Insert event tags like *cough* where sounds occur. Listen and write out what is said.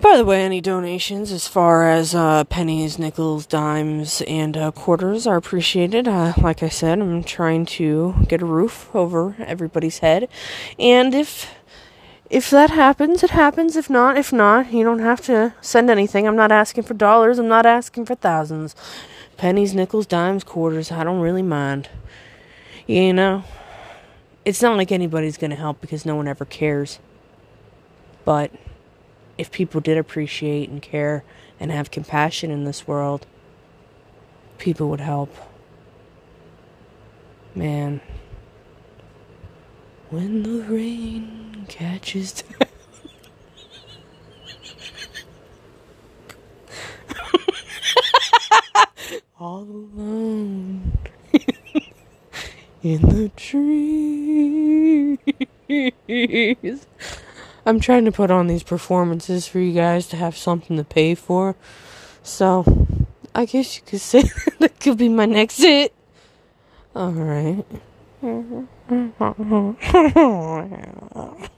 By the way, any donations as far as uh, pennies, nickels, dimes, and uh, quarters are appreciated. Uh, like I said, I'm trying to get a roof over everybody's head, and if if that happens, it happens. If not, if not, you don't have to send anything. I'm not asking for dollars. I'm not asking for thousands. Pennies, nickels, dimes, quarters. I don't really mind. You know, it's not like anybody's gonna help because no one ever cares. But if people did appreciate and care and have compassion in this world, people would help. Man. When the rain catches. *laughs* All alone *laughs* in the trees. I'm trying to put on these performances for you guys to have something to pay for. So, I guess you could *laughs* say that could be my next hit. Alright. *laughs*